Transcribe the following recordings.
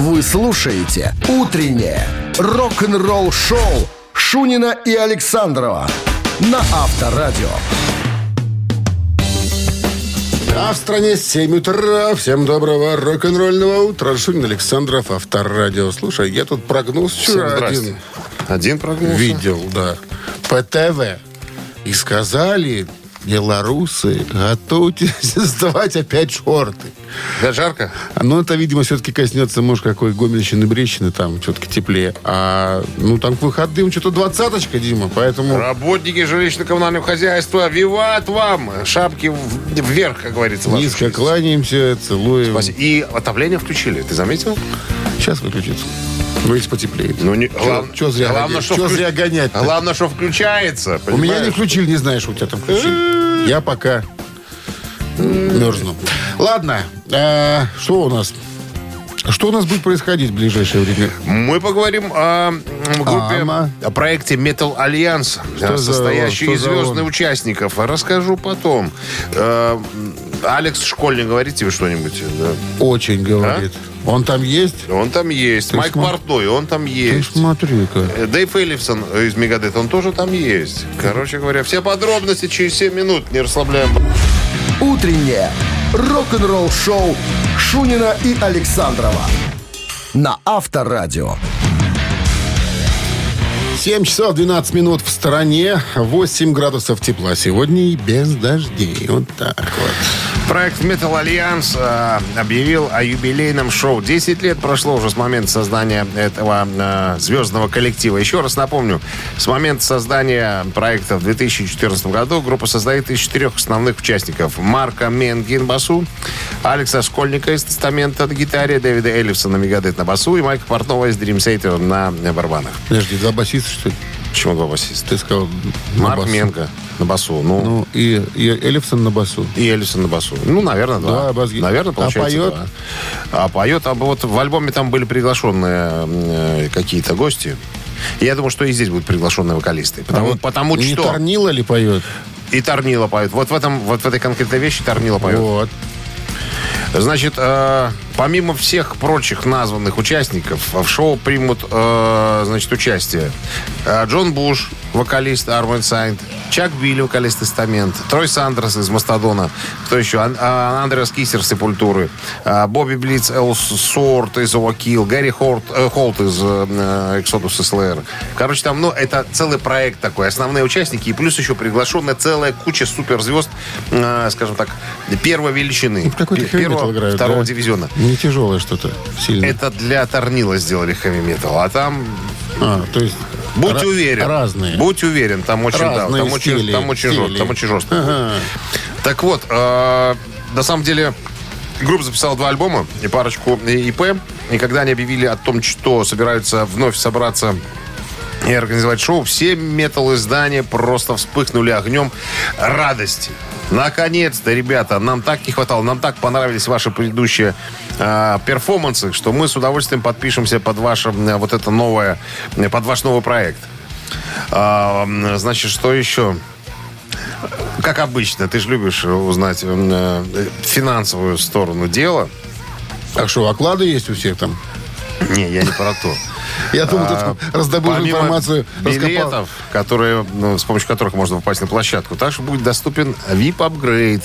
Вы слушаете «Утреннее рок-н-ролл-шоу» Шунина и Александрова на Авторадио. А в стране 7 утра. Всем доброго рок-н-ролльного утра. Шунин Александров, Авторадио. Слушай, я тут прогноз вчера один. Один прогноз? видел, да. По ТВ. И сказали, белорусы, готовьтесь сдавать опять шорты. Да, жарко? Ну, это, видимо, все-таки коснется, может, какой Гомельщины, Брещины, там все-таки теплее. А, ну, там к выходным что-то двадцаточка, Дима, поэтому... Работники жилищно-коммунального хозяйства, виват вам! Шапки вверх, как говорится. Низко кланяемся, целуем. Спасибо. И отопление включили, ты заметил? Сейчас выключится. Выйдет потеплеет. Ну, не, Чё зря гонять? Чё вклю- зря гонять-то? Главное, что включается. У меня не понимаешь? включили, не знаешь, у тебя там включили. Я пока мерзну. Ладно, а, что у нас? Что у нас будет происходить в ближайшее время? Мы поговорим о группе, Ама. о проекте Metal Allegiance, Что состоящий из Что звездных он? участников. Расскажу потом. Э, Алекс Скольник говорит тебе что-нибудь? Да. Очень говорит. Он там есть? Он там есть. Ты Майк смо- Портной, он там Ты есть. смотри-ка. Э, Дэйв Эллефсон из Megadeth, он тоже там есть. Короче говоря, все подробности через 7 минут. Не расслабляем. Утреннее рок-н-ролл-шоу Шунина и Александрова на Авторадио. 7 часов 12 минут в стороне, 8 градусов тепла сегодня и без дождей. Вот так вот. Проект Metal Allegiance э, объявил о юбилейном шоу. 10 лет прошло уже с момента создания этого э, звездного коллектива. Еще раз напомню, с момента создания проекта в 2014 году группа состоит из четырех основных участников. Марка Менгин басу, Алекса Школьника из Тестамента на гитаре, Дэвида Эллифсона на Мегадет на басу и Майка Портнова из Dream Theater на барабанах. Подожди, два басиста, что ли? Почему два басиста? Ты сказал Марк басу. Менга на басу. Ну, Ну, и, и Эллифсон на басу. И Эллисон на басу. Ну, наверное, два. Два бас-ги- Наверное, А получается поет? два. А поет, а вот в альбоме там были приглашенные э, какие-то гости. Я думаю, что и здесь будут приглашенные вокалисты. Потому, А вот потому не что Торнилло ли поет? и Торнилло поет. Вот в, этом, вот в этой конкретной вещи Торнилло поет. Вот. Значит, э, помимо всех прочих названных участников, в шоу примут, э, значит, участие э, Джон Буш, вокалист Armored Saint, Чак Билли, вокалист Testament, Трой Сандерс из Mastodon а, кто еще? Ан- а, Андреас Киссер Сепультуры, а, Бобби Блиц Эллсворт из Overkill, Гэри Хорт, э, Холт из э, Exodus, Slayer. Короче, там, ну, это целый проект такой, основные участники, и плюс еще приглашенная целая куча суперзвезд, э, скажем так, первой величины. В какой-то Пе- первого, играют, второго да? дивизиона. Не тяжелое что-то сильно. Это для Торнила сделали хэви-метал, а там А, то есть Будь уверен. Разные. Будь уверен, там очень, да, там очень, стили, там очень, жестко, там очень жестко. Ага. Так вот, э, на самом деле, группа записала два альбома и парочку ИП. И когда они объявили о том, что собираются вновь собраться и организовать шоу, все метал-издания просто вспыхнули огнем радости. Наконец-то, ребята, нам так не хватало, нам так понравились ваши предыдущие э, перформансы, что мы с удовольствием подпишемся под ваше э, вот это новое, э, под ваш новый проект. М, значит, что еще? Как обычно, ты же любишь узнать э, финансовую сторону дела. Так что, оклады есть у всех там? Не, я не про то. Я думаю, А, тут раздобыл информацию, раскопал. билетов, которые, ну, с помощью которых можно попасть на площадку, также будет доступен VIP-апгрейд,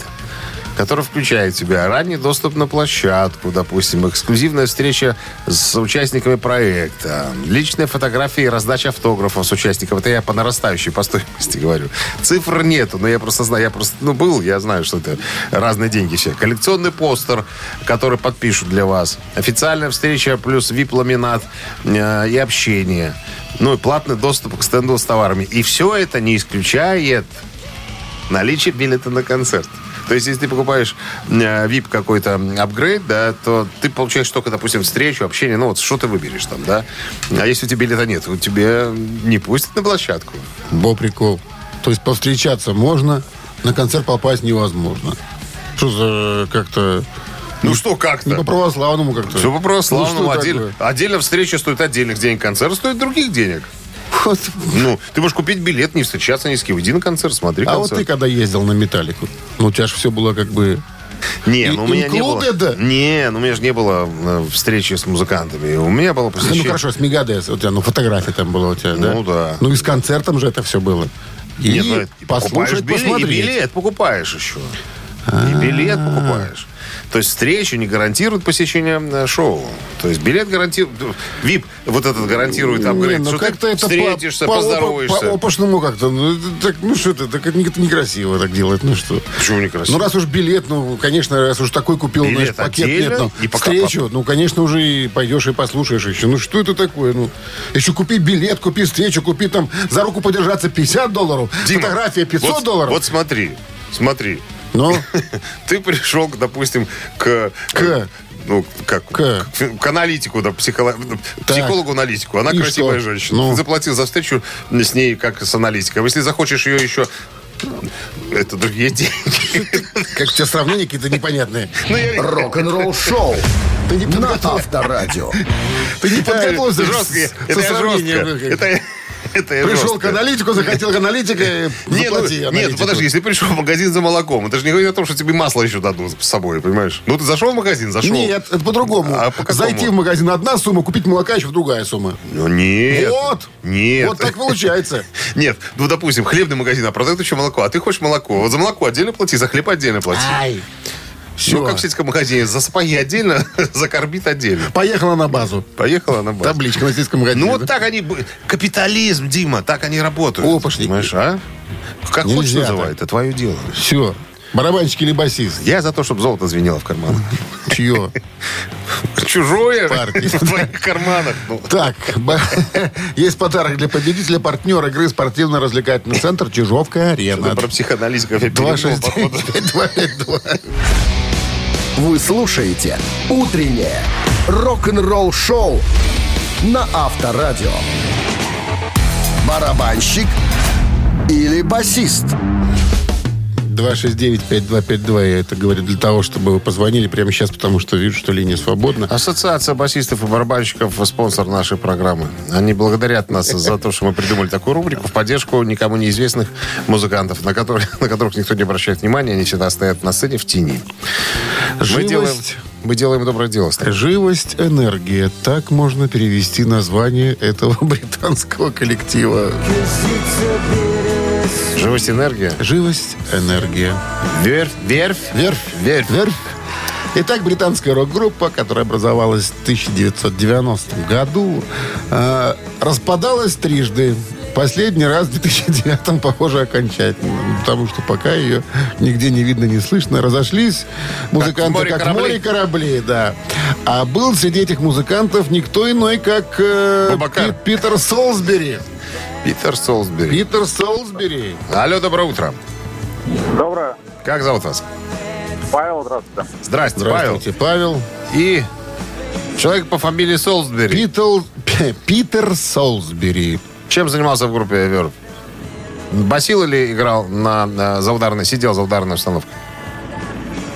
который включает в себя ранний доступ на площадку, допустим, эксклюзивная встреча с участниками проекта, личные фотографии и раздача автографов с участников. Это я по нарастающей по стоимости говорю. Цифр нету, но я просто знаю, я просто, ну, был, я знаю, что это разные деньги все. Коллекционный постер, который подпишут для вас. Официальная встреча плюс VIP-ламинат э, и общение. Ну, и платный доступ к стенду с товарами. И все это не исключает наличие билета на концерт. То есть, если ты покупаешь э, VIP какой-то апгрейд, да, то ты получаешь только, допустим, встречу, общение, ну вот что ты выберешь там, да. А если у тебя билета нет, то тебе не пустят на площадку. Бо прикол. То есть повстречаться можно, на концерт попасть невозможно. Что за как-то... Ну что, как-то? Не по-православному как-то. Все по православному. Ну, такое? отдельно встреча стоит отдельных денег, концерт стоит других денег. Вот. Ну, ты можешь купить билет, не встречаться ни с кем. Иди на концерт, смотри А вот концерт. ты когда ездил на металлику, ну у тебя же все было как бы Не, ну у меня не было. Не, ну у меня же не было э, встречи с музыкантами. У меня было Ну посещение... хорошо, с Мегадес. У тебя, ну, фотография там была у тебя, да? Ну, да. Ну и с концертом же это все было. И Нет, ну, послушать, билет, и посмотреть. билет покупаешь еще. И билет покупаешь. То есть встречу не гарантирует посещение э, шоу. То есть билет гарантирует... ВИП вот этот гарантирует Не, апгрейд. ну что ты как-то это по- встретишься, по, поздороваешься. По опошному как-то. Ну, так, ну что это, так это не- некрасиво так делать. Ну что? Почему некрасиво? Ну, раз уж билет, ну, конечно, раз уж такой купил, Билет знаешь, пакет отдельно нет, ну, и пока встречу, ну, конечно, уже и пойдешь и послушаешь еще. Ну, что это такое? Ну, еще купи билет, купи встречу, купи там за руку подержаться 50 долларов, Дима, фотография 500 вот, долларов. Вот смотри, смотри. Ну, Ты пришел, допустим, к... К? Ну, как? К? к аналитику, да, психоло- психологу-аналитику. Она И красивая что? женщина. Ну? Ты заплатил за встречу с ней, как с аналитиком. Если захочешь ее еще... Это другие деньги. как тебя сравнения какие-то непонятные. Ну, Рок-н-ролл шоу Ты не на. Авторадио. Ты не подготовился жестко. Это жестко. Пришел к аналитику, захотел к аналитику, Нет, ну, заплати нет, аналитику. подожди, если пришел в магазин за молоком, это же не говорит о том, что тебе масло еще дадут с собой, понимаешь? Ну, ты зашел в магазин, зашел. Нет, это по-другому. А по? Зайти в магазин одна сумма, купить молока еще другая сумма. Ну, нет. Вот. Нет. Вот так получается. Нет, ну, допустим, хлебный магазин, а продают еще молоко, а ты хочешь молоко. Вот за молоко отдельно плати, за хлеб отдельно плати. Ай. Ну, как в сельском магазине, за сапоги отдельно, за карбид отдельно. Поехала на базу. Поехала на базу. Табличка на сельском магазине. Ну, вот так они... Капитализм, Дима, так они работают. Опошники. Понимаешь, а? Как Нельзя хочешь называй, это твое дело. Все. Барабанщик или басист? Я за то, чтобы золото звенело в карманах. Чье? Чужое Партии. в твоих карманах. Ну, Так, есть подарок для победителя, партнер игры спортивно-развлекательный центр Чижовка-Арена. Про психоаналитиков я перегнул, походу. 269-5252. Вы слушаете «Утреннее рок-н-ролл-шоу» на Авторадио. Барабанщик или басист? 269-5252. Я это говорю для того, чтобы вы позвонили прямо сейчас, потому что вижу, что линия свободна. Ассоциация басистов и барабанщиков – спонсор нашей программы. Они благодарят нас за то, что мы придумали такую рубрику в поддержку никому неизвестных музыкантов, на которых, на которых никто не обращает внимания. Они всегда стоят на сцене в тени. Мы Живость. делаем, мы делаем доброе дело. Живость, энергия. Так можно перевести название этого британского коллектива. Живость, энергия. Живость, энергия. Верфь. Верфь. Верфь. Верфь. Верфь. Итак, британская рок-группа, которая образовалась в 1990 году, э, распадалась трижды. Последний раз в 2009, похоже, окончательно. Потому что пока ее нигде не видно, не слышно. Разошлись музыканты море как, море кораблей, да. А был среди этих музыкантов никто иной, как э, Бабакар. Пи- Питер Солсбери. Питер Солсбери. Питер Солсбери. Алло, доброе утро. Доброе. Как зовут вас? Павел, здравствуйте. Здрасте, Здравствуйте, Павел. Павел. И человек по фамилии Солсбери. Питер, Питер Солсбери. Чем занимался в группе Верф? Басил или играл на, на за ударной, сидел за ударной установкой?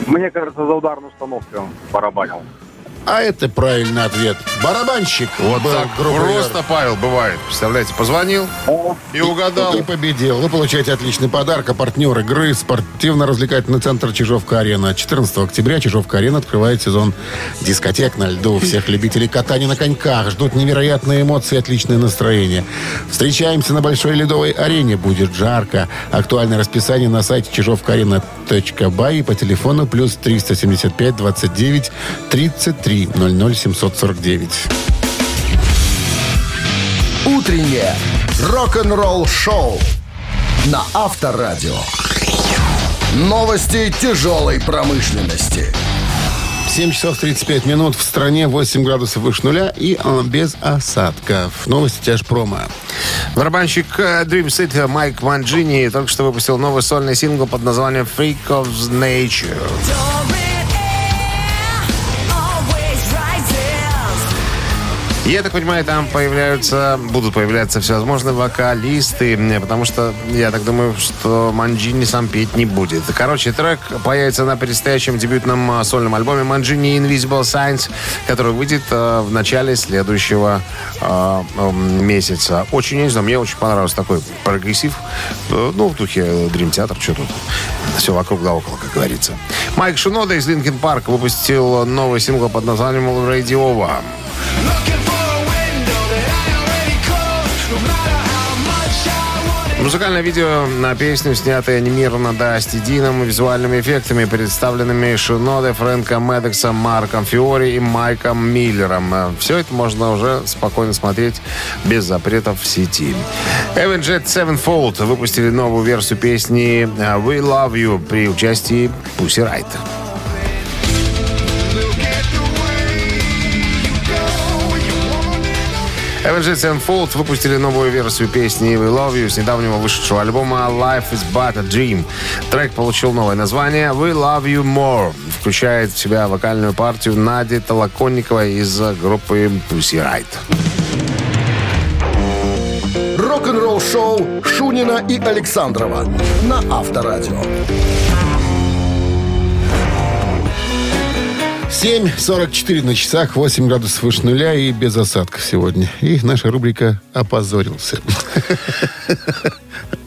Мне кажется, за ударную установку он барабанил. А это правильный ответ. Барабанщик. Вот был так просто, Павел, бывает. Представляете, позвонил и угадал. И победил. Вы получаете отличный подарок. А партнер игры спортивно-развлекательный центр Чижовка-Арена. 14 октября Чижовка-Арена открывает сезон дискотек на льду. Всех любителей катания на коньках ждут невероятные эмоции и отличное настроение. Встречаемся на Большой ледовой арене. Будет жарко. Актуальное расписание на сайте чижовкаарена.бай и по телефону плюс 375 29 33 00 749. Утреннее рок-н-ролл-шоу на Авторадио. Новости тяжелой промышленности. 7 часов 35 минут. В стране 8 градусов выше нуля и э, без осадков. Новости тяжпрома. Барабанщик э, Dream City Майк Манджини только что выпустил новый сольный сингл под названием Freak of Nature. Я так понимаю, там появляются, будут появляться всевозможные вокалисты, потому что я так думаю, что Манджини сам петь не будет. Короче, трек появится на предстоящем дебютном а, сольном альбоме Манджини Invisible Signs, который выйдет а, в начале следующего м, месяца. Очень, я не знаю, мне очень понравился такой прогрессив. Э, Ну, в духе Dream Theater, что тут. Все вокруг да около, как говорится. Майк Шинода из Linkin Park выпустил новый сингл под названием «Already Музыкальное видео на песню, снятое анимировано Дасти Дином, визуальными эффектами, представленными Шиноде, Фрэнком Медексом, Марком Фиори и Майком Миллером. Все это можно уже спокойно смотреть без запретов в сети. Avenged Sevenfold выпустили новую версию песни We Love You при участии Pussy Riot. Avenged Sevenfold выпустили новую версию песни We Love You с недавнего вышедшего альбома Life is But a Dream. Трек получил новое название We Love You More. Включает в себя вокальную партию Нади Толоконниковой из группы Pussy Riot. Рок-н-ролл шоу Шунина и Александрова на Авторадио. 7.44 на часах, 8 градусов выше нуля и без осадков сегодня. И наша рубрика «Опозорился».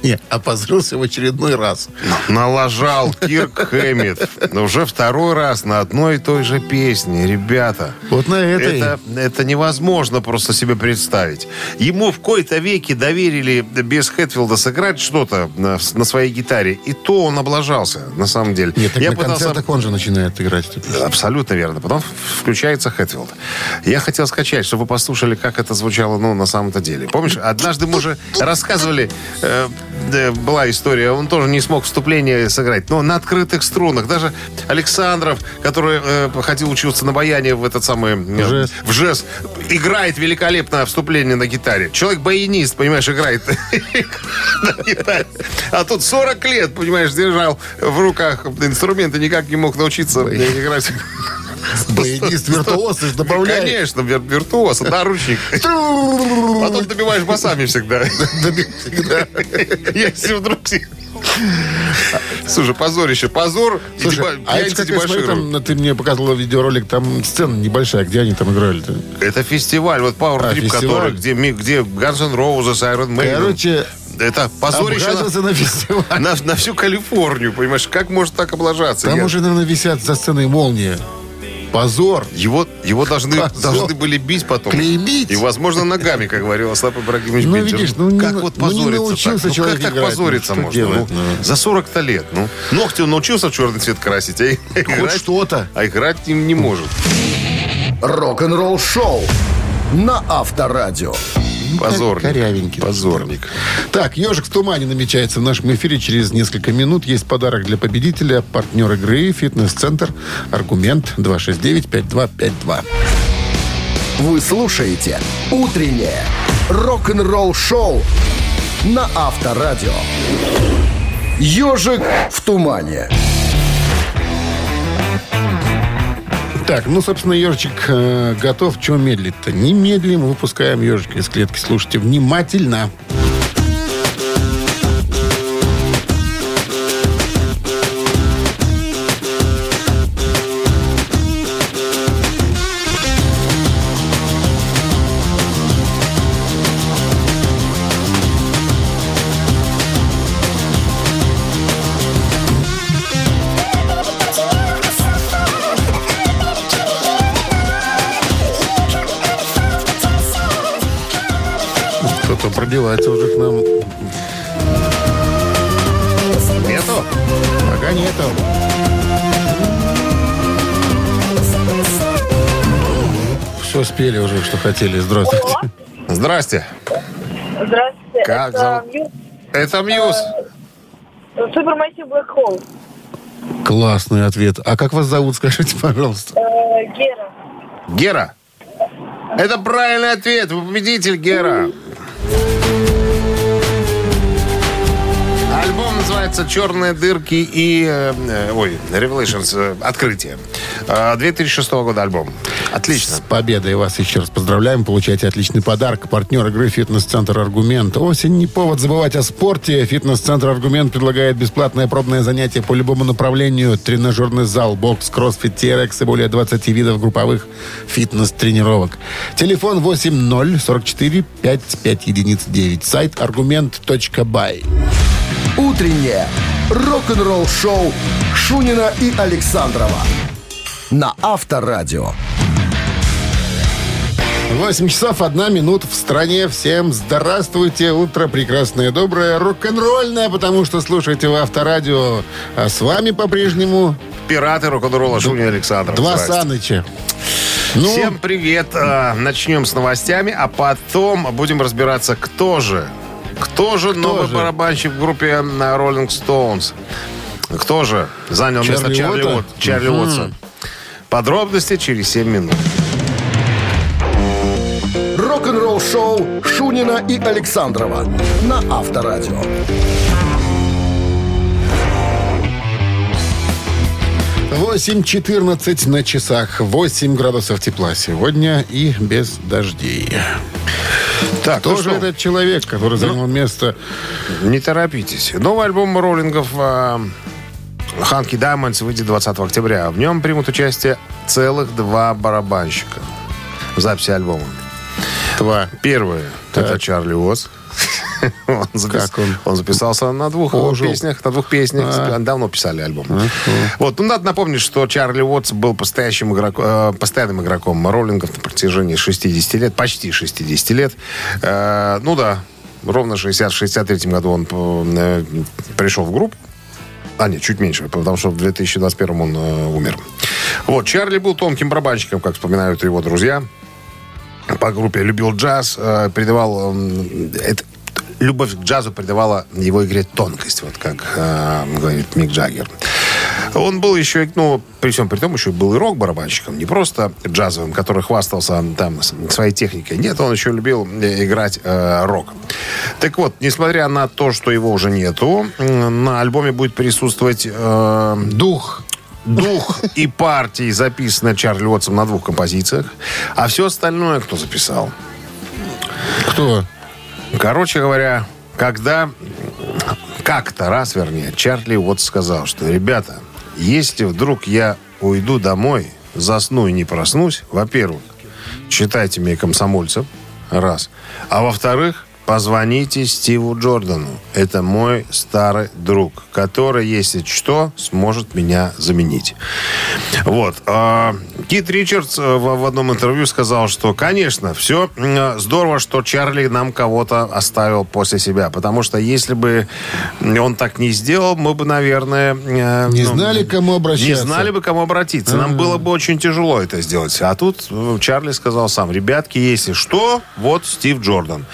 Не, опозорился в очередной раз. Налажал Кирк Хэммит. Но уже второй раз на одной и той же песне. Ребята, Вот на этой. это, это невозможно просто себе представить. Ему в кои-то веке доверили без Хэтфилда сыграть что-то на, на своей гитаре. И то он облажался, на самом деле. Нет, так Я на пытался- концертах он же начинает играть. Абсолютно верно. Потом включается Хэтфилд. Я хотел скачать, чтобы вы послушали, как это звучало, ну, на самом-то деле. Помнишь, однажды мы уже рассказывали, э, была история, он тоже не смог вступление сыграть, но на открытых струнах. Даже Александров, который э, хотел учиться на баяне в этот самый... э, жэс. в жест, играет великолепно вступление на гитаре. Человек-баянист, понимаешь, играет на гитаре. А тут 40 лет, понимаешь, держал в руках инструменты, никак не мог научиться играть. Баянист, виртуоз, ты ж добавляй. Конечно, вир- виртуоз, наручник. Потом добиваешь басами всегда. Если вдруг... Слушай, позорище. Позор Слушай, а я это как я смотрю, там, ты мне показывала видеоролик, там сцена небольшая, где они там играли-то? Это фестиваль, вот Power А, Trip, который, где, где Guns N' Roses, Iron Maiden. Короче, это позорище на, на фестиваль. на, на всю Калифорнию, понимаешь? Как может так облажаться? Там Я- уже, наверное, висят за сценой молния. Позор. Его, его должны, Позор. должны были бить потом. Клеймить. И, возможно, ногами, как говорил Остап Ибрагимович Ну, Бендер. видишь, ну, не как на- вот ну, не позориться научился так? Ну, человек как так играть, позориться ну, можно? делать, Ну, ну? За 40-то лет. Ну, ногти он научился в черный цвет красить, а играть, что-то. а играть не, не может. Рок-н-ролл шоу на Авторадио. Позорник. Корявенький. Позорник. Так, «Ежик в тумане» намечается в нашем эфире через несколько минут. Есть подарок для победителя. Партнер игры «Фитнес-центр». Аргумент 269-5252. Вы слушаете «Утреннее рок-н-ролл шоу» на Авторадио. «Ежик в тумане». Так, ну, собственно, ежичек э, готов. Чего медлить-то? Не медлим, выпускаем ежика из клетки. Слушайте внимательно. Кто-то Спели уже, что хотели. Здравствуйте. Здрасте. Здравствуйте. Как это зовут? Мьюз. Это Мьюз. Supermassive Black Hole. Классный ответ. А как вас зовут, скажите, пожалуйста? Э, Гера. Гера. Это правильный ответ. Вы победитель, Гера. Называется «Черные дырки» и... э, ой, Revelations. э, Открытие. Э, 2006 года альбом. Отлично. С победой вас еще раз поздравляем. Получайте отличный подарок. Партнер игры «Фитнес-центр Аргумент». Осень не повод забывать о спорте. «Фитнес-центр Аргумент» предлагает бесплатное пробное занятие по любому направлению. Тренажерный зал, бокс, кроссфит, TRX и более 20 видов групповых фитнес-тренировок. Телефон 80 44 55 единиц 9. Сайт аргумент.бай. Утреннее Рок-н-ролл-шоу Шунина и Александрова на Авторадио. 8 часов 1 минута в стране. Всем здравствуйте. Утро прекрасное, доброе, рок-н-ролльное, потому что слушаете в Авторадио. А с вами по-прежнему Пираты рок-н-ролла Шунин Александр. два. Саныча. Ну, Всем привет. А, Начнем с новостями, а потом будем разбираться, кто же. Кто же новый же? барабанщик в группе а, Rolling Stones? Кто же занял место Чарли Чарли, Уотта? Уот- Чарли Мгм. Уотса? Подробности через 7 минут. Рок-н-ролл-шоу Шунина и Александрова на Авторадио. 8.14 на часах. 8 градусов тепла сегодня и без дождей. Так, Кто ну же этот человек, который занял место? не торопитесь. Новый альбом роллингов Ханки Diamonds выйдет 20 октября. В нем примут участие целых два барабанщика в записи альбома. Два. Первый это Чарли Уотс. Он, запис- Как он? он записался на двух Ожил. песнях. На двух песнях. А. Давно писали альбом. Вот, ну, надо напомнить, что Чарли Уотс был постоящим игроком, э, постоянным игроком роллингов на протяжении 60 лет, почти 60 лет. Э, ну да, ровно в 60-63 году он э, пришел в группу. А, нет, чуть меньше, потому что в 2021 он э, умер. Вот, Чарли был тонким барабанщиком, как вспоминают его друзья по группе любил джаз, э, придавал м, это- любовь к джазу придавала его игре тонкость, вот как э, говорит Мик Джаггер. Он был еще, ну, при всем при том, еще был и рок-барабанщиком, не просто джазовым, который хвастался там своей техникой. Нет, он еще любил э, играть э, рок. Так вот, несмотря на то, что его уже нету, на альбоме будет присутствовать э, Дух. дух и партии записаны Чарли Уотсом на двух композициях, а все остальное кто записал? Кто? Короче говоря, когда как-то раз, вернее, Чарли Уотс сказал, что, ребята, если вдруг я уйду домой, засну и не проснусь, во-первых, считайте меня комсомольцем, раз. А во-вторых, позвоните Стиву Джордану. Это мой старый друг, который, если что, сможет меня заменить. Вот. А, Кит Ричардс э, в, одном интервью сказал, что, конечно, все здорово, что Чарли нам кого-то оставил после себя. Потому что если бы он так не сделал, мы бы, наверное... э, Не ну, знали, кому обращаться. не знали бы, кому обратиться. Нам было бы очень тяжело это сделать. А тут э, Чарли сказал сам, ребятки, если что, вот Стив Джордан.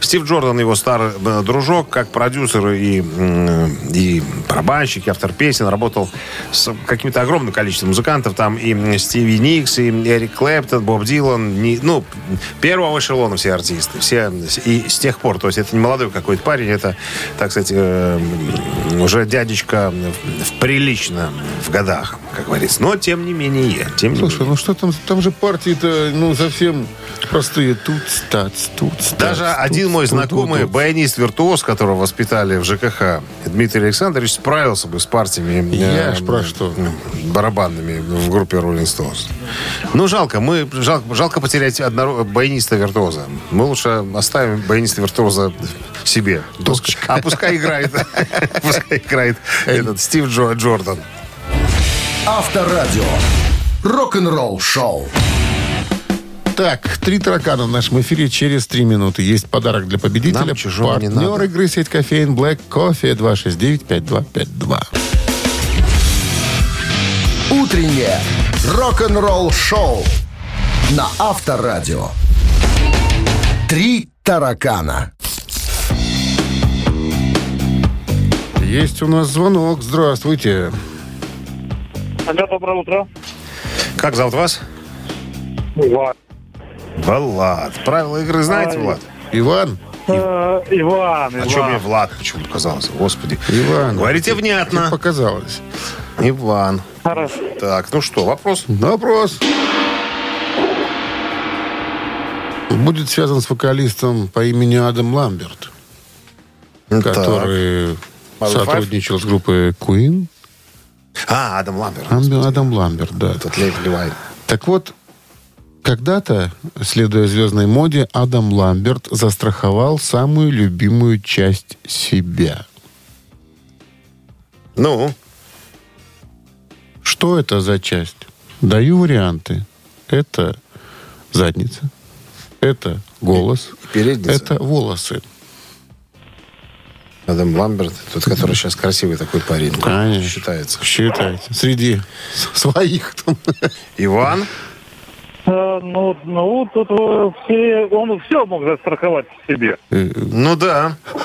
Стив Джордан, его старый э, дружок, как продюсер и, м, и барабанщик, и автор песен, работал с каким-то огромным количеством музыкантов. Там и Стиви Никс, и Эрик Клэптон, Боб Дилан. Не, ну, первого эшелона все артисты. Все, и с тех пор, то есть это не молодой какой-то парень, это, так сказать, э, уже дядечка в, в прилично в годах, как говорится. Но, тем не менее, тем не Слушай, менее. ну что там, там же партии-то, ну, совсем простые. Тут стац, тут стац. Даже тут, один мой знакомый, тут. баянист-виртуоз, которого воспитали в ЖКХ, Дмитрий Александрович, справился бы с партиями Я э, ж про что. э, барабанными в группе Rolling Stones. Ну, жалко. Мы, жалко, жалко потерять одного баяниста-виртуоза. Мы лучше оставим баяниста-виртуоза себе. Точка. А пускай играет, пускай играет этот Стив Джо Джордан. Авторадио. Рок-н-ролл шоу. Так, три таракана в нашем эфире через три минуты. Есть подарок для победителя. Нам чужого не Партнер надо. игры сеть кофеин Black Coffee 269-5252. Утреннее рок-н-ролл шоу на Авторадио. Три таракана. Есть у нас звонок. Здравствуйте. Алло, доброе утро. Как зовут вас? Влад. Влад. Правила игры знаете. Влад? Иван? Э, Иван, А что мне Влад почему показался? Господи. Иван. Говорите внятно. Тебе показалось. Иван. Хорошо. Так, ну что, вопрос? Вопрос. Будет связан с вокалистом по имени Адам Ламберт, который Maroon сотрудничал с группой Queen. А, Адам Ламберт. Адам, Адам Ламберт, да. Этот Лев Левайн. Так вот, когда-то, следуя звездной моде, Адам Ламберт застраховал самую любимую часть себя. Ну, Что это за часть? Даю варианты. Это задница. Это голос. передница. Это волосы. Адам Ламберт, тот, который сейчас красивый такой парень. Конечно. Считается. Считайте. Среди своих там. Иван? Ну, ну, тут э, все, он все мог застраховать себе. Э, Ну да. Он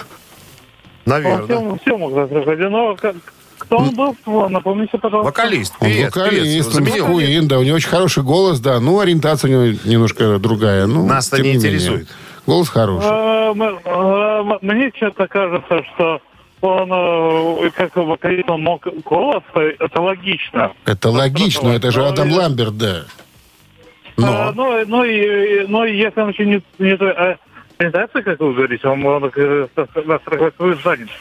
Наверное. все, все мог застраховать. Но как- кто он был, напомните, пожалуйста. Вокалист, Он певец, вокалист, певец. он Заменил. Queen, да, у него очень хороший голос, да. Ну, ориентация у него немножко другая. Ну, Нас-то тем не менее. интересует. Голос хороший. Э, м- Мне что-то кажется, что он, э, как вокалист, он мог голос, это логично. Это логично, это же Адам Ламберт, да. Э, Но Ну, ну, и, ну, и если он еще не, не той э, ориентации, как вы говорите, он мог э, застраховать свою задницу.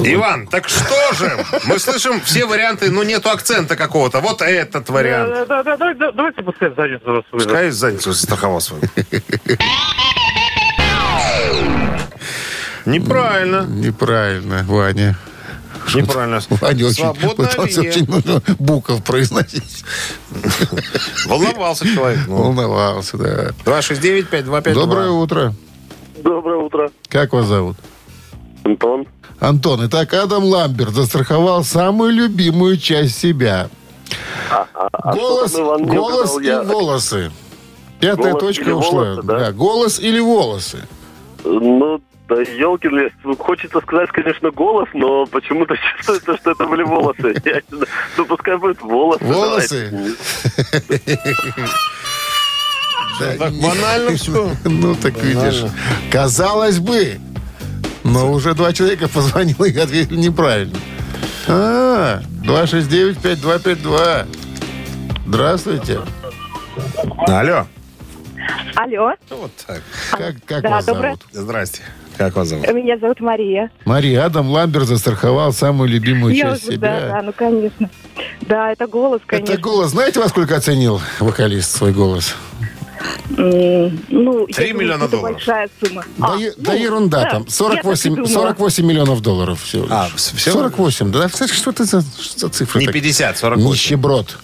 Иван, так что же? Мы слышим все варианты, но нету акцента какого-то. Вот этот вариант. Э, Да, да, да, да, давайте пускай задницу свою. Пускай задницу застраховал свою. Неправильно. неправильно, Ваня. Неправильно. Ваня очень Свободная пытался линия. очень много букв произносить. Волновался человек. Ну. Волновался, да. 269-5252. Доброе утро. Доброе утро. Как вас зовут? Антон. Антон, итак, Адам Ламберт застраховал самую любимую часть себя. голос что там Иван не голос и я? волосы. Пятая Голос точка ушла. волосы, да? голос или волосы. Ну, да елки Хочется сказать, конечно, голос, но почему-то чувствуется, что это были волосы. Я. Ну, пускай будет волосы. Волосы? Да, Так банально все. Ну, так видишь. Казалось бы. Но уже два человека позвонило и ответили неправильно. А, 269-5252. Здравствуйте. Алло. Алло, Вот так. Как, как Да, вас доброе- зовут? Здрасте. Как вас зовут? меня зовут Мария. Мария, Адам Ламбер застраховал самую любимую Я часть уже- да, да, себя. ну конечно. Да, это голос, конечно. Это голос. Знаете, во сколько оценил вокалист свой голос? Ну, я Три думаю, миллиона долларов. большая сумма. Да, А, е- ну, да ерунда да, там. я так и 48, думала. 48 миллионов долларов всего. А, всего? 48. Да, что это за, что за цифры? Не такие? 50, 48. Нищеброд.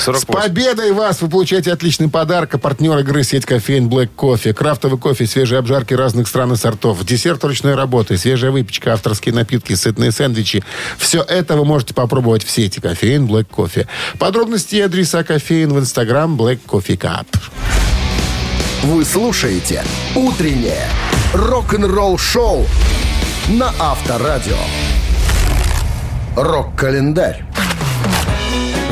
48. С победой вас! Вы получаете отличный подарок. А партнер игры сеть кофеин Black Кофе. Крафтовый кофе, свежие обжарки разных стран и сортов. Десерт ручной работы, свежая выпечка, авторские напитки, сытные сэндвичи. Все это вы можете попробовать в сети кофеин Black Кофе. Подробности и адреса кофеин в инстаграм Black Coffee Cup. Вы слушаете «Утреннее рок-н-ролл-шоу» на Авторадио. Рок-календарь.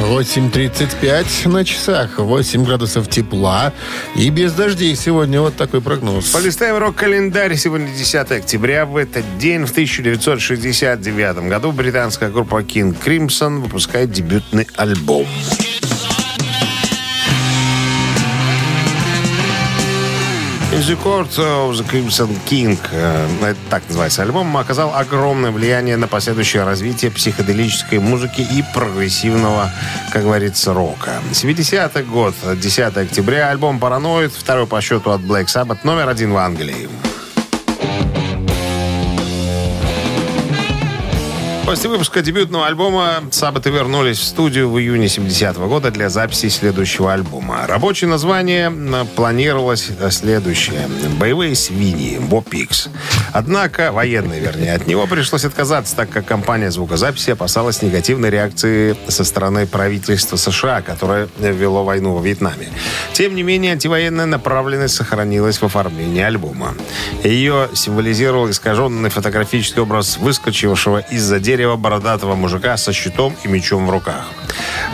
8.35 на часах, 8 градусов тепла и без дождей. Сегодня вот такой прогноз. Полистаем рок-календарь. Сегодня 10 октября. В этот день, в 1969 году, британская группа King Crimson выпускает дебютный альбом. In Court of the Crimson King, э, так называется альбом, оказал огромное влияние на последующее развитие психоделической музыки и прогрессивного, как говорится, рока. 70-й год, 10 октября, альбом «Параноид», второй по счету от Black Sabbath, номер один в Англии. После выпуска дебютного альбома Саббаты вернулись в студию в июне 70-го года для записи следующего альбома. Рабочее название м, планировалось э, следующее. «Боевые свиньи» Боб. Однако, военные, вернее, от него пришлось отказаться, так как компания звукозаписи опасалась негативной реакции со стороны правительства США, которое ввело войну во Вьетнаме. Тем не менее, антивоенная направленность сохранилась в оформлении альбома. Ее символизировал искаженный фотографический образ выскочившего из-за дерева бородатого мужика со щитом и мечом в руках.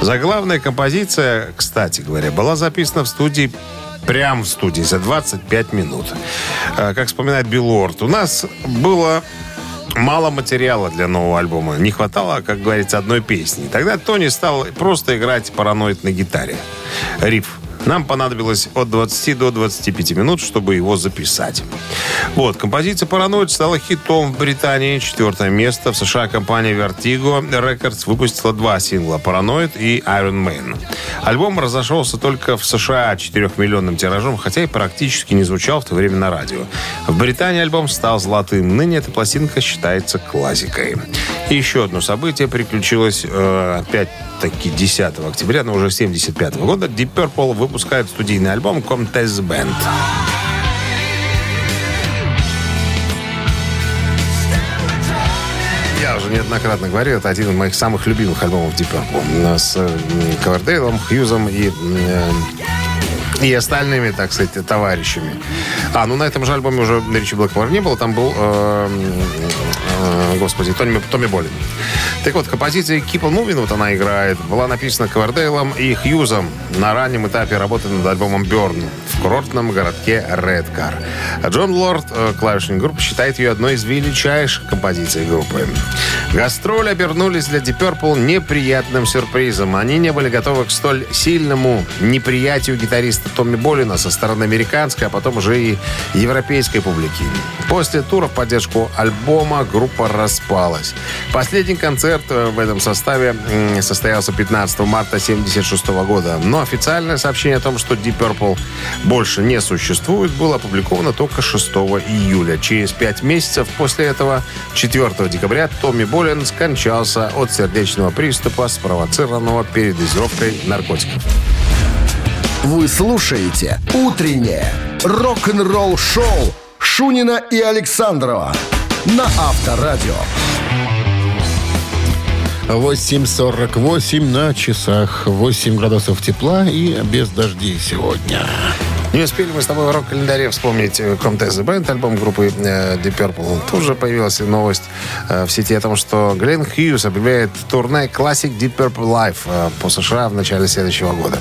Заглавная композиция, кстати говоря, была записана в студии прямо в студии за 25 минут. Э, Как вспоминает Билл Уорд, у нас было мало материала для нового альбома. Не хватало, как говорится, одной песни. Тогда Тони стал просто играть параноид на гитаре. Риф. Нам понадобилось от 20 до 25 минут, чтобы его записать. Вот, композиция «Параноид» стала хитом в Британии. Четвертое место. В США компания Vertigo Records выпустила два сингла «Параноид» и «Iron Man». Альбом разошелся только в США 4-миллионным тиражом, хотя и практически не звучал в то время на радио. В Британии альбом стал золотым. Ныне эта пластинка считается классикой. И еще одно событие приключилось э, опять-таки 10 октября, но уже 75 года. Deep Purple выпускает студийный альбом Comtesse Band. Я уже неоднократно говорил, это один из моих самых любимых альбомов Deep Purple. С э, Ковердейлом, Хьюзом и э, и остальными, так сказать, товарищами. А, ну на этом же альбоме уже Ричи Блэкмор не было, там был, э, господи, Томми, Томми Болин. Так вот, композиция Keep on Moving, вот она играет, была написана Ковердейлом и Хьюзом на раннем этапе работы над альбомом Burn в курортном городке Редкар. Джон Лорд, э, клавишник группы, считает ее одной из величайших композиций группы. Гастроли обернулись для Deep Purple неприятным сюрпризом. Они не были готовы к столь сильному неприятию гитариста Томми Болина со стороны американской, а потом уже и европейской публики. После тура в поддержку альбома группа распалась. Последний концерт э, в этом составе состоялся 15 марта 1976 года. Но официальное сообщение о том, что Deep Purple больше не существует, было опубликовано только 6 июля. Через пять месяцев после этого, 4 декабря, Томми Болин скончался от сердечного приступа, спровоцированного передозировкой наркотиков. Вы слушаете «Утреннее рок-н-ролл-шоу» Шунина и Александрова на Авторадио. 8.48 на часах. 8 градусов тепла и без дождей сегодня. Не успели мы с тобой в рок-календаре вспомнить э, Comtesse Band, альбом группы э, Deep Purple. Тоже появилась новость э, в сети о том, что Глен Хьюз объявляет турне Classic Deep Purple Live э, по США в начале следующего года.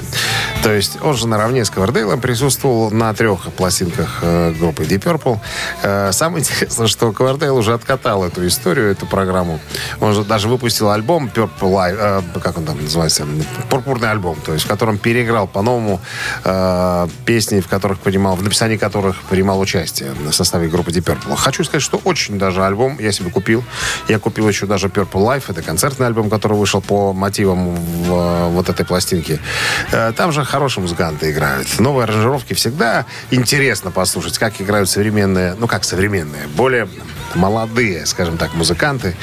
То есть он же наравне с Ковердейлом присутствовал на трех пластинках э, группы Deep Purple. Э, самое интересное, что Ковердейл уже откатал эту историю, эту программу. Он же даже выпустил альбом Purple Live, э, как он там называется, пурпурный альбом, то есть в котором переиграл по-новому э, песни, в которых принимал, в написании которых принимал участие в составе группы Deep Purple. Хочу сказать, что очень даже альбом я себе купил. Я купил еще даже Purple Life, это концертный альбом, который вышел по мотивам в, вот этой пластинки. Э, Там же хорошие музыканты играют. Новые аранжировки всегда интересно послушать, как играют современные, ну как современные, более молодые, скажем так, музыканты.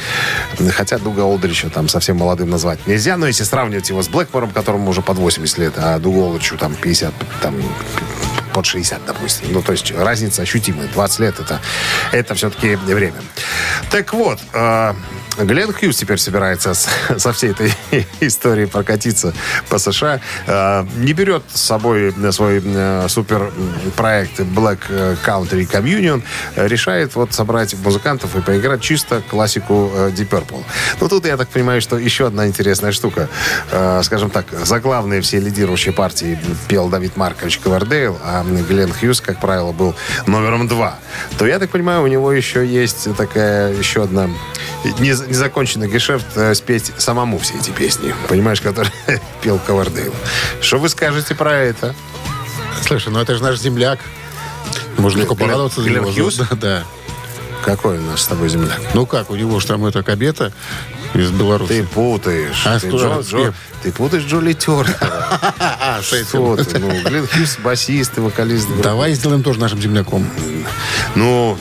Хотя Дуга Олдрича там совсем молодым назвать нельзя, но если сравнивать его с Блэкмором, которому уже под 80 лет, а Дугу Олдричу там 50, там под 60, допустим. Ну, то есть разница ощутимая. 20 лет это, это все-таки время. Так вот, э, Глен Хьюз теперь собирается со всей этой историей прокатиться по США. Э, не берет с собой свой э, супер проект Black Country Communion. Э, Решает вот собрать музыкантов и поиграть чисто классику э, Deep Purple. Ну, тут я так понимаю, что еще одна интересная штука. Э, Скажем так, заглавные все лидирующие партии пел Давид Маркович Ковердейл, а Глен Хьюз, как правило, был номером два. То я так понимаю, у него еще есть такая еще одна незаконченный гешефт э, спеть самому все эти песни, понимаешь, которые пел Ковердейл. Что вы скажете про это? Слушай, ну это же наш земляк. Можно только порадоваться за него. Да, да. Какой у нас с тобой земляк? Ну как, у него же там эта кабета из Беларуси. Ты путаешь. А ты? Джо- Джо- ты путаешь Джоли. А, этим. Что ты? Ну, Глен Хьюз, басист и вокалист. Давай сделаем тоже нашим земляком. Ну,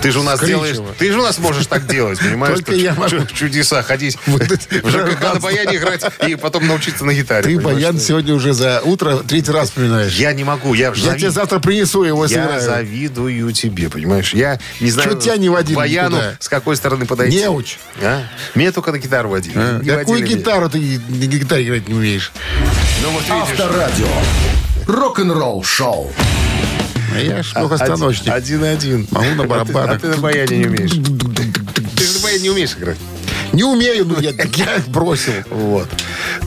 ты же у нас делаешь, ты же у нас можешь так делать, понимаешь? Только я могу. чу- чудеса ходить в ЖКХ на баяне играть и потом научиться на гитаре. Ты баян сегодня уже за утро третий раз вспоминаешь. Я не могу, я, тебе завтра принесу его, Я завидую тебе, понимаешь? Я не знаю, Чё тебя не водили баяну с какой стороны подойти. Неуч. А? Меня только на гитару водили. А, Не Какую водили меня. гитару ты на гитаре играть не умеешь? Ну вот видишь. Авторадио. Рок-н-ролл шоу. А я ж плохостаночник. Один-один. Могу на А ты- барабанах. А ты на баяне не умеешь. Ты же на баяне не умеешь играть. Не умею, ну я, я бросил. Вот.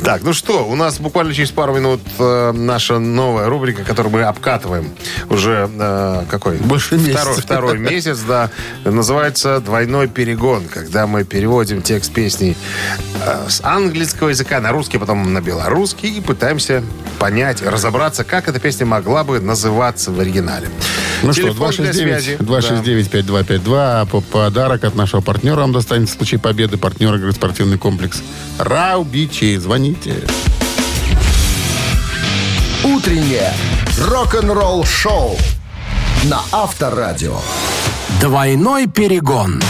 Так, ну что, у нас буквально через пару минут э, наша новая рубрика, которую мы обкатываем уже э, какой? Больше месяца. Второй, второй месяц, да. Называется «Двойной перегон», когда мы переводим текст песни э, с английского языка на русский, потом на белорусский и пытаемся понять, разобраться, как эта песня могла бы называться в оригинале. Ну что, Телефон связи. 269-5252, а по- подарок от нашего партнера вам достанется в случае победы. Партнер игры спортивный комплекс Раубичи. Звоните. Утреннее рок-н-ролл шоу на Авторадио. Двойной перегон.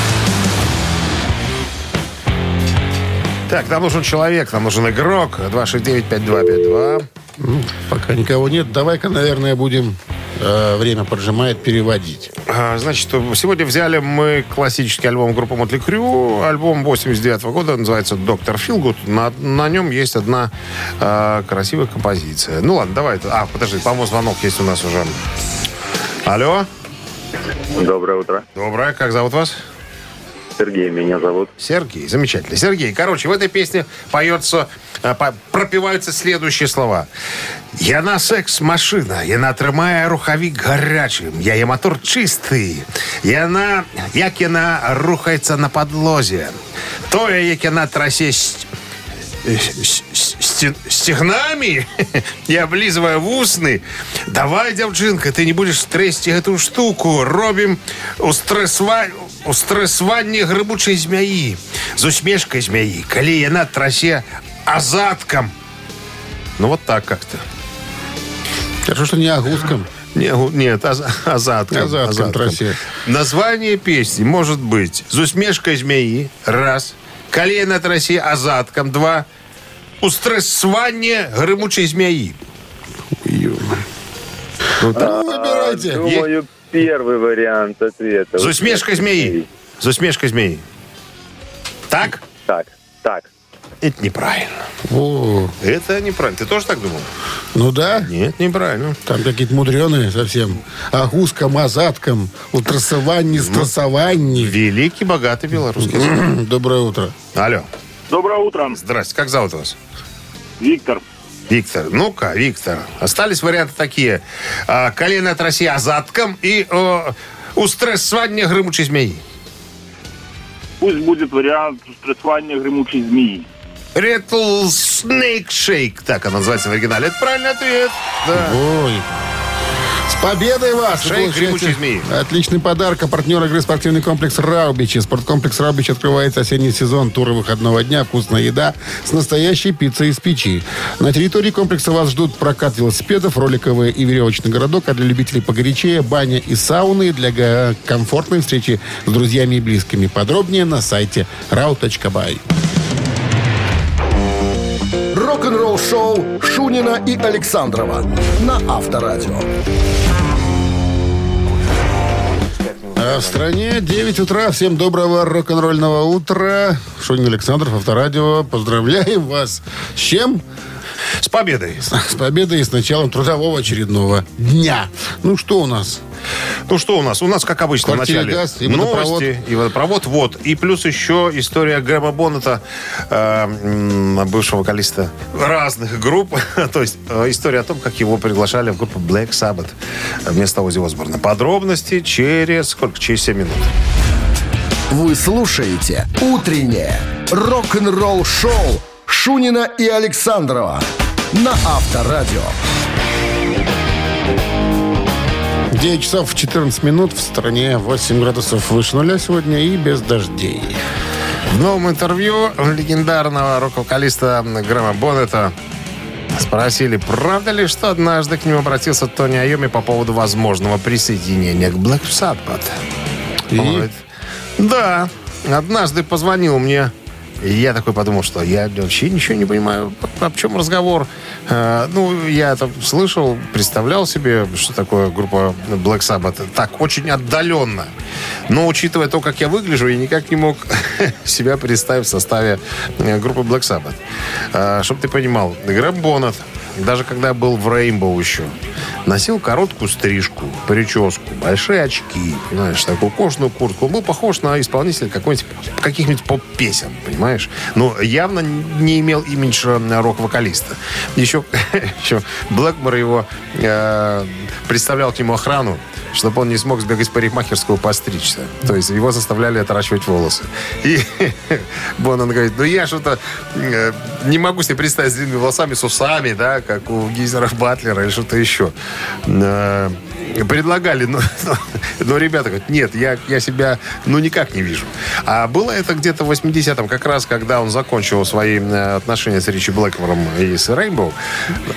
Так, нам нужен человек, нам нужен игрок. 269-5252. Ну, пока никого нет, давай-ка, наверное, будем э, время поджимает переводить. А, Значит, сегодня взяли мы классический альбом группы Мотли Крю. Альбом 89 года, называется «Доктор Филгуд». На, на нем есть одна а, красивая композиция. Ну ладно, давай. А, подожди, по-моему, звонок есть у нас уже. Алло, Доброе утро. доброе, как зовут вас? Сергей меня зовут. Сергей, замечательно. Сергей, короче, в этой песне поется, э, по- пропиваются следующие слова. Яна секс-машина, яна тримає рухавік гарячим, я є мотор чистий, яна, як яна рухається на подлозі, то як яна трасе с- с- с- сте- стегнами и облизывая в усны. Давай, девчинка, ты не будешь трясти эту штуку. Робим устресва... устресванне грибучей змеи. З усмешкой змеи. Коли яна трасе азатком. Ну, вот так как-то. Хорошо, что не агуском. Не, нет, аз, азатком. Азатком трасе. Название песни может быть «З усмешкой змеи» – раз. «Колено трасе азатком» – два. «Устрессвание гремучей змеи». Ну, выбирайте. Думаю, первый вариант ответа. «З усмешкой змеи». «З усмешкой змеи». Так? Так, так. Это неправильно. О, Это неправильно. Ты тоже так думал? ну да, Нет, неправильно. там какие-то мудреные совсем. Агуском, азатком, утрасованни, страсованни. Великий, богатый белорусский. Доброе утро. Алло. Доброе утро, Здрасте. Как зовут вас? Виктор. Виктор. Ну-ка, Виктор. Остались варианты такие. А, колено от России азатком и э, устрессвание гремучей змеи. Пусть будет вариант стрессования гремучей змеи. Ретл Snake Shake. Так она называется в оригинале. Это правильный ответ. Да. Ой. Победой вас! Гремучей змеи. Отличный подарок. А партнер игры спортивный комплекс «Раубичи». Спорткомплекс «Раубич» открывает осенний сезон туры выходного дня. Вкусная еда с настоящей пиццей из печи. На территории комплекса вас ждут прокат велосипедов, роликовый и веревочный городок, а для любителей погорячее баня и сауны для комфортной встречи с друзьями и близкими. Подробнее на сайте rau.by. Рок-н-ролл шоу Шунина и Александрова на Авторадио. А в стране 9 утра. Всем доброго рок-н-ролльного утра. Шунин Александров, Авторадио. Поздравляем вас. С чем? С победой. С победой и с началом трудового очередного дня. Ну, что у нас? Ну что у нас? У нас, как обычно, в Квартира, начале газ и водопровод. новости и водопровод. Вот. И плюс еще история Грэма Боннета, э, бывшего вокалиста разных групп. То есть э, история о том, как его приглашали в группу Black Sabbath вместо Ози Осборна. Подробности через сколько? Через 7 минут. Вы слушаете «Утреннее рок-н-ролл-шоу» Шунина и Александрова на Авторадио. 9 часов 14 минут. В стране 8 градусов выше нуля сегодня и без дождей. В новом интервью легендарного рок-вокалиста Грэма Боннета спросили, правда ли, что однажды к нему обратился Тони Айоми по поводу возможного присоединения к Black Sabbath. И? Он говорит, да, однажды позвонил мне, и я такой подумал, что я вообще ничего не понимаю, о, чем разговор. Э, ну, я это слышал, представлял себе, что такое группа Black Sabbath. Так, очень отдаленно. Но учитывая то, как я выгляжу, я никак не мог себя представить в составе э, группы Black Sabbath. Чтобы ты понимал, Грэм Боннет, даже когда был в Рейнбоу еще, носил короткую стрижку, прическу, большие очки, понимаешь, такую кожаную куртку. Он был похож на исполнителя какой-нибудь, каких-нибудь поп-песен, понимаешь? Но явно не имел имидж э, рок-вокалиста. Еще, еще Блэкмор его э, представлял к нему охрану, чтобы он не смог сбегать в парикмахерскую постричься. То есть его заставляли отращивать волосы. И Боннан говорит, ну я что-то э, не могу себе представить с длинными волосами, с усами, да, как у Гизера Батлера или что-то еще. Э, предлагали, но, но, но ребята говорят, нет, я, я себя, ну, никак не вижу. А было это где-то в 80-м, как раз, когда он закончил свои э, отношения с Ричи Блэкмором и с Рейнбоу,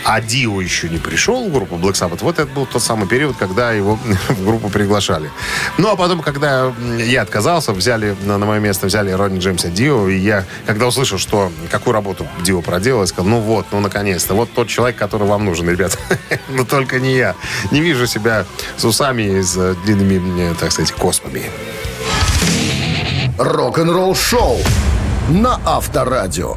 а Дио еще не пришел в группу Black Sabbath, вот это был тот самый период, когда его в группу приглашали. Ну, а потом, когда я отказался, взяли на, на мое место, взяли Ронни Джеймса Дио, и я, когда услышал, что какую работу Дио проделал, сказал, ну вот, ну, наконец-то, вот тот человек, который вам нужен, ребят. Но только не я. Не вижу себя с усами и с длинными, э, так сказать, космами. Рок-н-ролл шоу на Авторадио.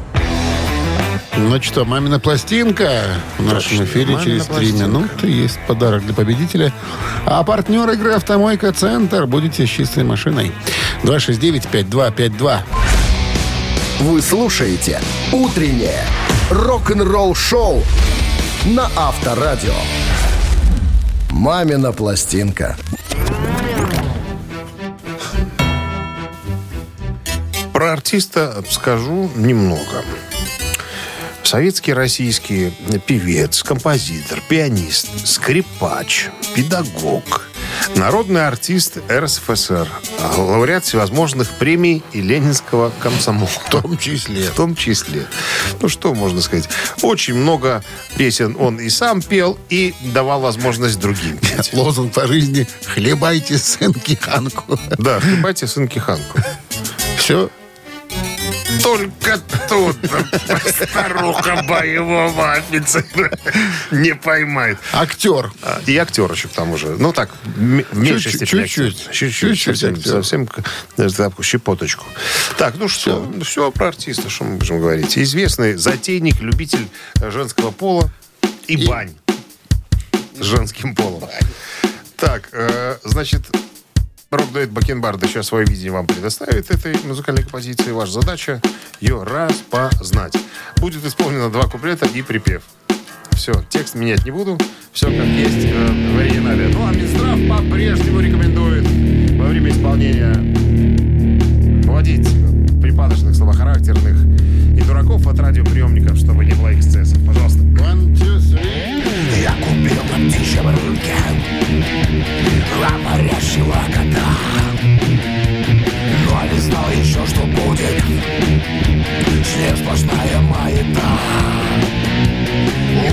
Ну что, мамина пластинка в нашем Точно, эфире «Мамина через три пластинка». минуты. Есть подарок для победителя. А партнер игры «Автомойка Центр». Будете с чистой машиной. 269-5252. Вы слушаете «Утреннее рок-н-ролл-шоу» на Авторадио. «Мамина пластинка». Про артиста скажу немного. Советский российский певец, композитор, пианист, скрипач, педагог, народный артист РСФСР, лауреат всевозможных премий и Ленинского комсомола. В том числе. В том числе. Ну, что можно сказать? Очень много песен он и сам пел, и давал возможность другим петь. Лозунг по жизни «Хлебайте сынки Ханку». Да, хлебайте сынки Ханку. Все. Только тут старуха боевого офицера не поймает. Актер. А, И актер еще к тому же. Ну так, в меньшей Чуть-чуть, степени. чуть-чуть. Чуть-чуть. Совсем, совсем такую щепоточку. Так, ну что, все про артиста, что мы можем говорить. Известный затейник, любитель женского пола и, бань с женским полом. Так, э, значит, рок-дуэт Бакенбарда сейчас свое видение вам предоставит этой музыкальной композиции. Ваша задача ее распознать. Будет исполнено два куплета и припев. Все, текст менять не буду. Все как есть э, в оригинале. Ну, а Минздрав по-прежнему рекомендует во время исполнения вводить припадочных, слабохарактерных и дураков от радиоприемников, чтобы не было эксцессов. Пожалуйста. One, two, three. Я купил на птичьем рынке Говорящего кота Но не знал еще, что будет С ним сплошная маята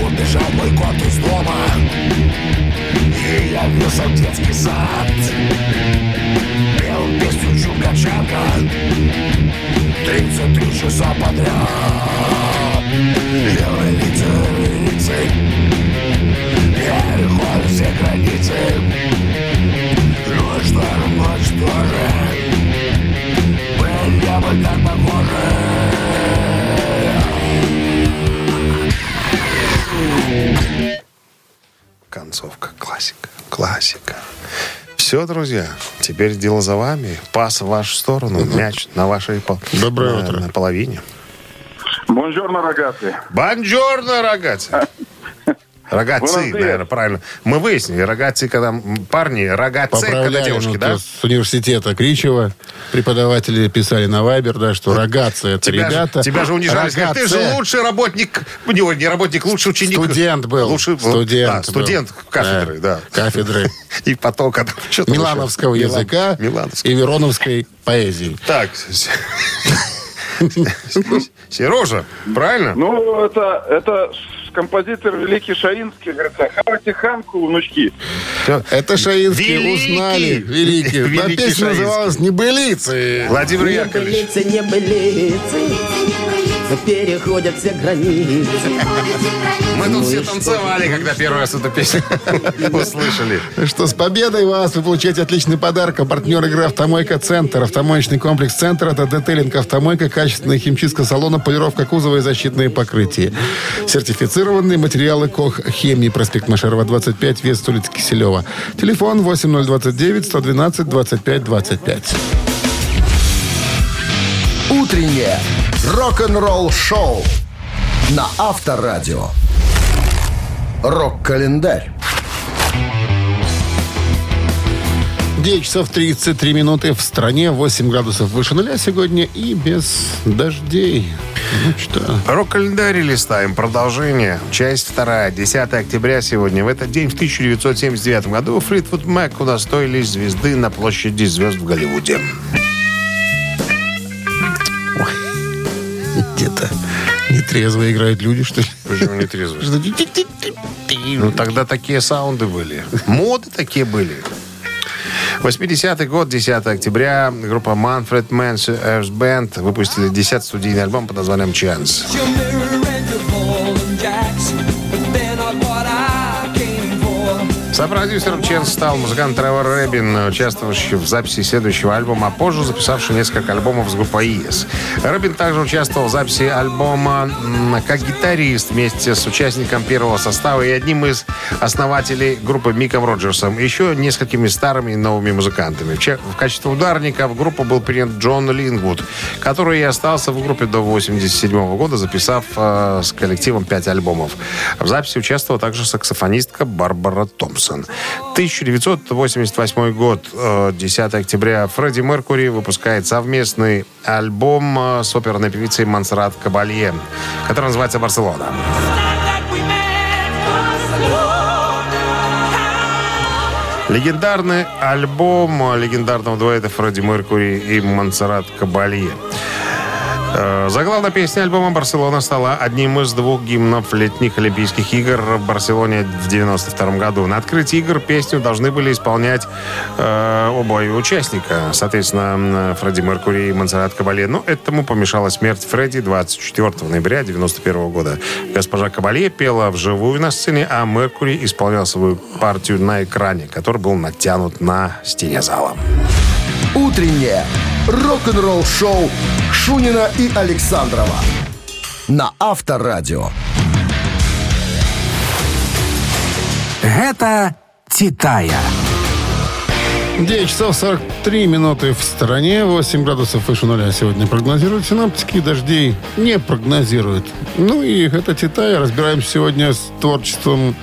Убежал мой кот из дома И явился в детский сад Пел песню Чунгачанка 33 часа подряд Все, друзья, теперь дело за вами. Пас в вашу сторону, мяч на вашей пол... Доброе на- утро. на половине. Бонжорно, рогатый. Бонжорно, рогатцы. Рогатцы, наверное, правильно. Мы выяснили, рогатцы, когда парни, рогатцы, когда Поправляли девушки, ну, да? с университета Кричева. Преподаватели писали на Вайбер, да, что рогатцы это Тебя, ребята. же, тебя же унижали, сказали, ты же лучший работник, не, не работник, лучший ученик. Студент был. Лучший, студент. да, студент был. кафедры, да. Кафедры И потом, когда... что-то Милановского еще- языка Милановского. и Вероновской поэзии. Так, Сережа, правильно? Ну, это, это композитор великий Шаинский, говорит, хавайте ханку, внучки. Это Шаинские Великий! узнали. Великий. Великий песня Шаинский. называлась «Небылицы». Владимир Яковлевич. Небылицы, небылицы Переходят все границы Мы тут все танцевали, когда первый раз эту песню услышали. Что с победой вас! Вы получаете отличный подарок. А партнер игры «Автомойка Центр». Автомоечный комплекс «Центр» — это детейлинг «Автомойка», качественная химчистка салона, полировка кузова и защитные покрытия. Сертифицированные материалы КОХ «Хемии». Проспект Машерова, 25, вес улица Киселева. Телефон 8029 112 25 25. Утреннее рок-н-ролл-шоу на Авторадио. Рок-календарь. 9 часов 33 минуты в стране, 8 градусов выше нуля сегодня и без дождей. Ну, что? Рок-календарь листаем. Продолжение. Часть вторая. 10 октября сегодня. В этот день, в 1979 году, Флитвуд Мэк удостоились звезды на площади звезд в Голливуде. Где-то нетрезво играют люди, что ли? Почему не трезво? Ну, тогда такие саунды были. Моды такие были. 80-й год, 10 октября, группа Manfred Mann's Earth Band выпустили 10 студийный альбом под названием Chance. Сопродюсером Chance стал музыкант Тревор Рэбин, участвовавший в записи следующего альбома, а позже записавший несколько альбомов с группой Yes. Рэбин также участвовал в записи альбома как гитарист вместе с участником первого состава и одним из основателей группы Миком Роджерсом, еще несколькими старыми и новыми музыкантами. В че- В качестве ударника в группу был принят Джон Лингвуд, который и остался в группе до 87 года, записав э, с коллективом пять альбомов. В записи участвовала также саксофонистка Барбара Томпсон. 1988 год, э, 10 октября, Фредди Меркури выпускает совместный альбом э, с оперной певицей Монсеррат Кабалье, который называется «Барселона». Легендарный альбом легендарного дуэта Фредди Меркури и Монсеррат Кабалье. Э, Заглавная песня альбома «Барселона» стала одним из двух гимнов летних Олимпийских игр в Барселоне в 92 году. На открытии игр песню должны были исполнять э, оба участника, соответственно, Фредди Меркури и Монсеррат Кабалье. Но этому помешала смерть Фредди 24 ноября 91 года. Госпожа Кабалье пела вживую на сцене, а Меркури исполнял свою партию на экране, который был натянут на стене зала. Утреннее рок-н-ролл-шоу Шунина и Александрова на Авторадио. Гэта Титая. 9 часов 43 минуты в стороне. 8 градусов выше нуля сегодня прогнозируют синаптики. Дождей не прогнозируют. Ну и это Титай. Разбираемся сегодня с творчеством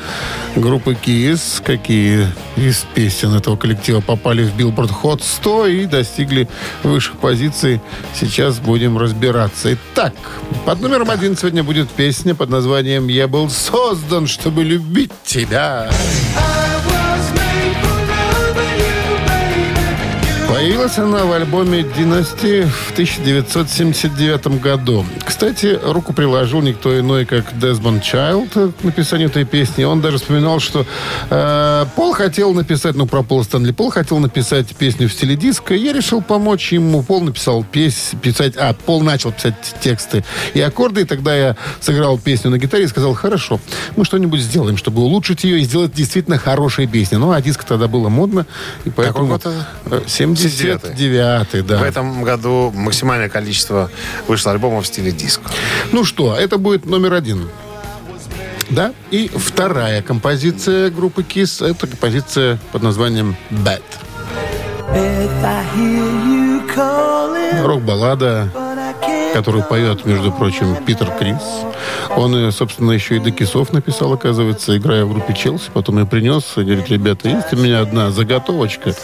группы Kiss. Какие из песен этого коллектива попали в Billboard Hot 100 и достигли высших позиций. Сейчас будем разбираться. Итак, под номером один сегодня будет песня под названием «Я был создан, чтобы любить тебя». Появилась она в альбоме «Династи» в 1979 году. Кстати, руку приложил никто иной, как Десмонд Чайлд к написанию этой песни. Он даже вспоминал, что э, Пол хотел написать, ну, про Пола Стэнли, Пол хотел написать песню в стиле диска. Я решил помочь ему. Пол написал пес, писать, а, Пол начал писать тексты и аккорды, и тогда я сыграл песню на гитаре и сказал, хорошо, мы что-нибудь сделаем, чтобы улучшить ее и сделать действительно хорошие песни. Ну, а диск тогда было модно, и поэтому... год это? Э, 79-й, да. В этом году максимальное количество вышло альбомов в стиле диско. Ну что, это будет номер один. Да? И вторая композиция группы Kiss это композиция под названием Bad. Рок-баллада, которую поет, между прочим, Питер Крис. Он, собственно, еще и до кисов написал, оказывается, играя в группе Челси. Потом я принес, и говорит, ребята, есть у меня одна заготовочка.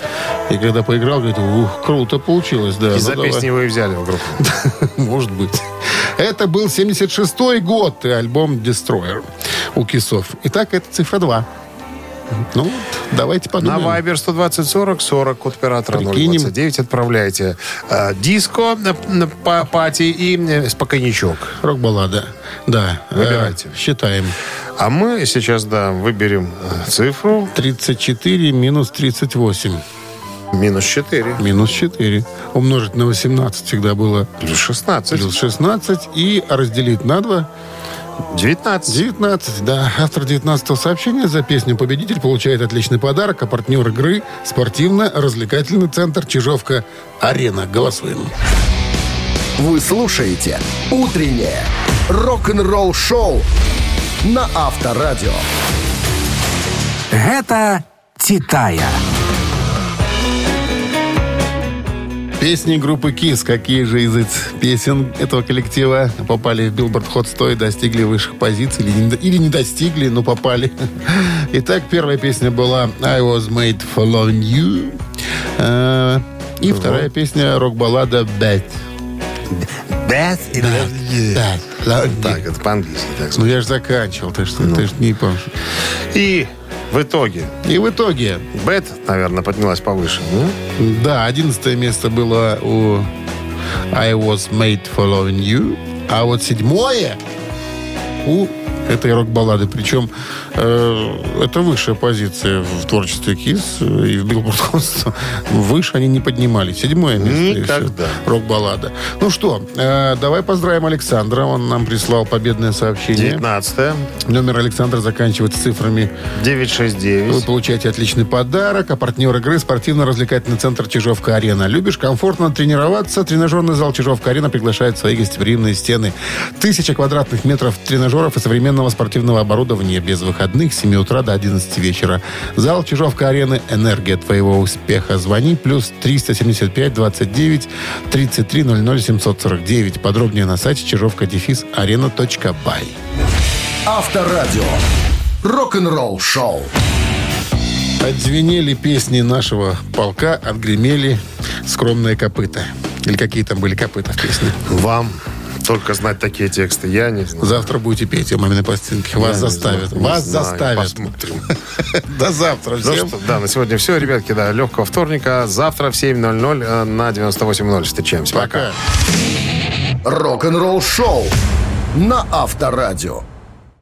И когда поиграл, говорит, ух, круто получилось, да. Из-за ну, давай. песни его и взяли в группу. Может быть. Это был 76-й год и альбом Destroyer у Кисов. Итак, это цифра 2. Ну, давайте На подумаем. Viber 120 40 40 код оператора Прикинем. 029 отправляйте э, диско э, па- пати и э, спокойничок. Рок-баллада. Да. Выбирайте. Э, считаем. А мы сейчас, да, выберем э, цифру 34 минус 38. минус 4. Минус 4. Умножить на 18 всегда было Плюс 16. плюс 16. И разделить на 2 19. 19, да. Автор 19 сообщения за песню «Победитель» получает отличный подарок, а партнер игры – спортивно-развлекательный центр «Чижовка-Арена». Голосуем. Вы слушаете «Утреннее рок-н-ролл-шоу» на Авторадио. Гэта Титая. Песни группы KISS. Какие же из этих песен этого коллектива попали в Billboard Hot 100 и достигли высших позиций? Или не, или не достигли, но попали. Итак, первая песня была «I was made for loving you». Э, И вторая песня рок-баллада «Bad». Bad и Да, да, Так, это по-английски. Так Ну, я же заканчивал, так что ты же не помнишь. И в итоге И в итоге, Bad, наверное, поднялась повыше. ну? да, одиннадцатое место было у I Was Made for Loving You, а вот седьмое у этой рок-баллады. Причем это высшая позиция в творчестве Кис и в 100. Выше они не поднимались. Седьмое место. Никогда. Рок-баллада. Ну что, э, давай поздравим Александра. Он нам прислал победное сообщение. 19 Номер Александра заканчивается цифрами 969. Вы получаете отличный подарок, а партнер игры спортивно-развлекательный центр «Чижовка-арена». Любишь комфортно тренироваться? Тренажерный зал «Чижовка-арена» приглашает в свои гостеприимные стены. Тысяча квадратных метров тренажеров и современного спортивного оборудования без выходных с 7 утра до 11 вечера. Зал «Чижовка-арены» – энергия твоего успеха. Звони плюс 375 29 33 00 749. Подробнее на сайте чижовка-арена.бай. Авторадио. Рок-н-ролл шоу. Отзвенели песни нашего полка, отгремели скромные копыта. Или какие там были копыта в песне. Вам только знать такие тексты. Я не знаю. Завтра будете петь у маминой пластинки. Вас Я заставят. знаю, Вас знаю. заставят. Посмотрим. До завтра Ну всем. что, да, на сегодня все, ребятки, да, легкого вторника. Завтра в 7.00 э, на 98.0 встречаемся. Пока. Пока. Рок-н-ролл шоу на Авторадио.